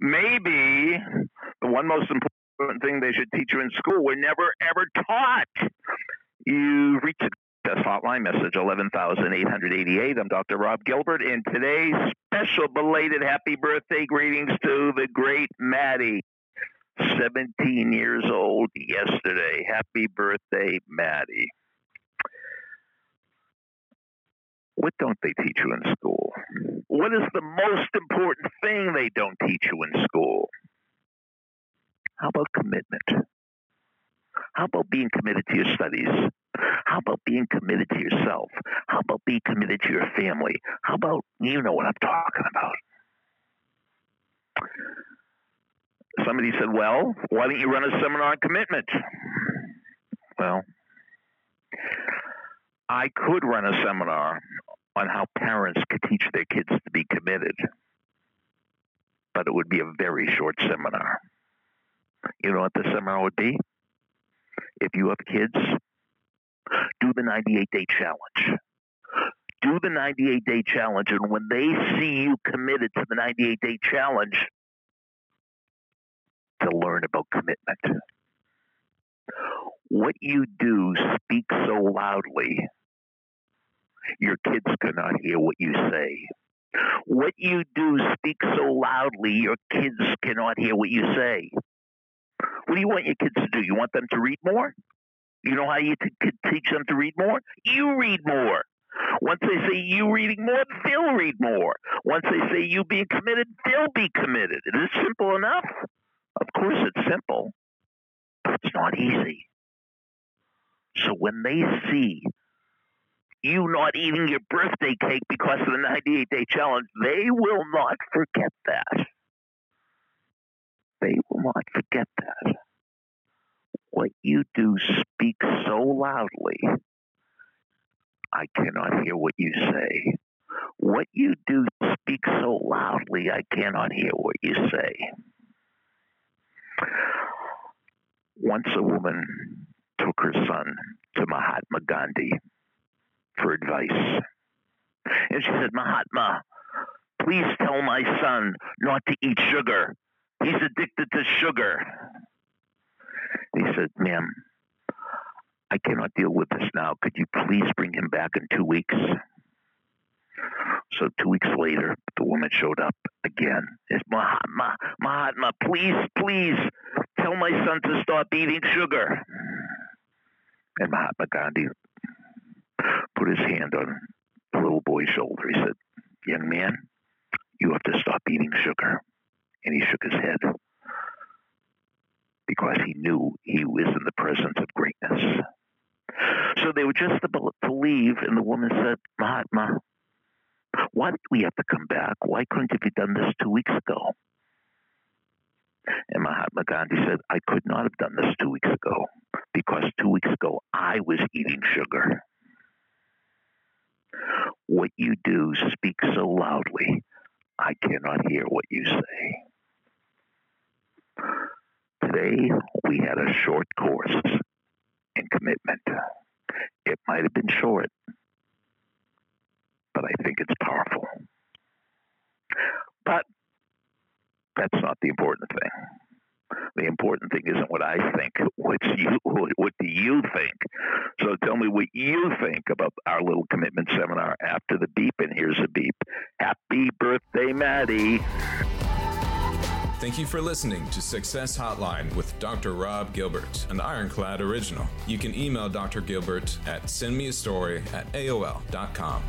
maybe the one most important thing they should teach you in school we're never ever taught. You've reached Success Hotline, message 11888. I'm Dr. Rob Gilbert, and today's special belated happy birthday greetings to the great Maddie. 17 years old yesterday. Happy birthday, Maddie. What don't they teach you in school? What is the most important thing they don't teach you in school? How about commitment? How about being committed to your studies? How about being committed to yourself? How about being committed to your family? How about, you know what I'm talking about? Somebody said, well, why don't you run a seminar on commitment? Well, I could run a seminar on how parents could teach their kids to be committed, but it would be a very short seminar. You know what the seminar would be? If you have kids, do the 98 day challenge. Do the 98 day challenge, and when they see you committed to the 98 day challenge, to learn about commitment. What you do speaks so loudly, your kids cannot hear what you say. What you do speaks so loudly, your kids cannot hear what you say. What do you want your kids to do? You want them to read more? You know how you t- teach them to read more? You read more. Once they say you reading more, they'll read more. Once they say you being committed, they'll be committed. It is simple enough. Of course, it's simple, but it's not easy. So when they see you not eating your birthday cake because of the 98 day challenge, they will not forget that. They will not forget that. What you do speaks so loudly, I cannot hear what you say. What you do speaks so loudly, I cannot hear what you say. Once a woman took her son to Mahatma Gandhi for advice. And she said, Mahatma, please tell my son not to eat sugar. He's addicted to sugar. He said, Ma'am, I cannot deal with this now. Could you please bring him back in two weeks? So two weeks later, the woman showed up again. It's Mahatma, Mahatma, please, please tell my son to stop eating sugar. And Mahatma Gandhi put his hand on the little boy's shoulder. He said, Young man, you have to stop eating sugar. And he shook his head because he knew he was in the presence of greatness. So they were just about to leave, and the woman said, Mahatma, why did we have to come back? Why couldn't you have done this two weeks ago? And Mahatma Gandhi said, I could not have done this two weeks ago because two weeks ago I was eating sugar. What you do speaks so loudly, I cannot hear what you say. Today, we had a short course in commitment. It might have been short, but I think it's powerful. But that's not the important thing. The important thing isn't what I think. What's you? What do you think? Tell me what you think about our little commitment seminar after the beep. And here's a beep. Happy birthday, Maddie. Thank you for listening to Success Hotline with Dr. Rob Gilbert, an Ironclad original. You can email Dr. Gilbert at sendmeastory at AOL.com.